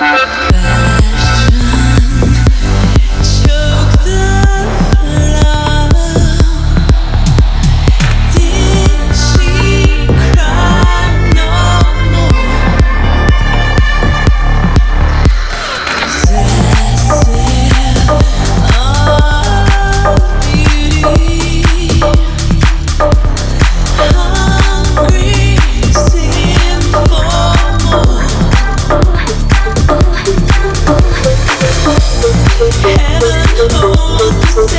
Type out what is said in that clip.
Bye.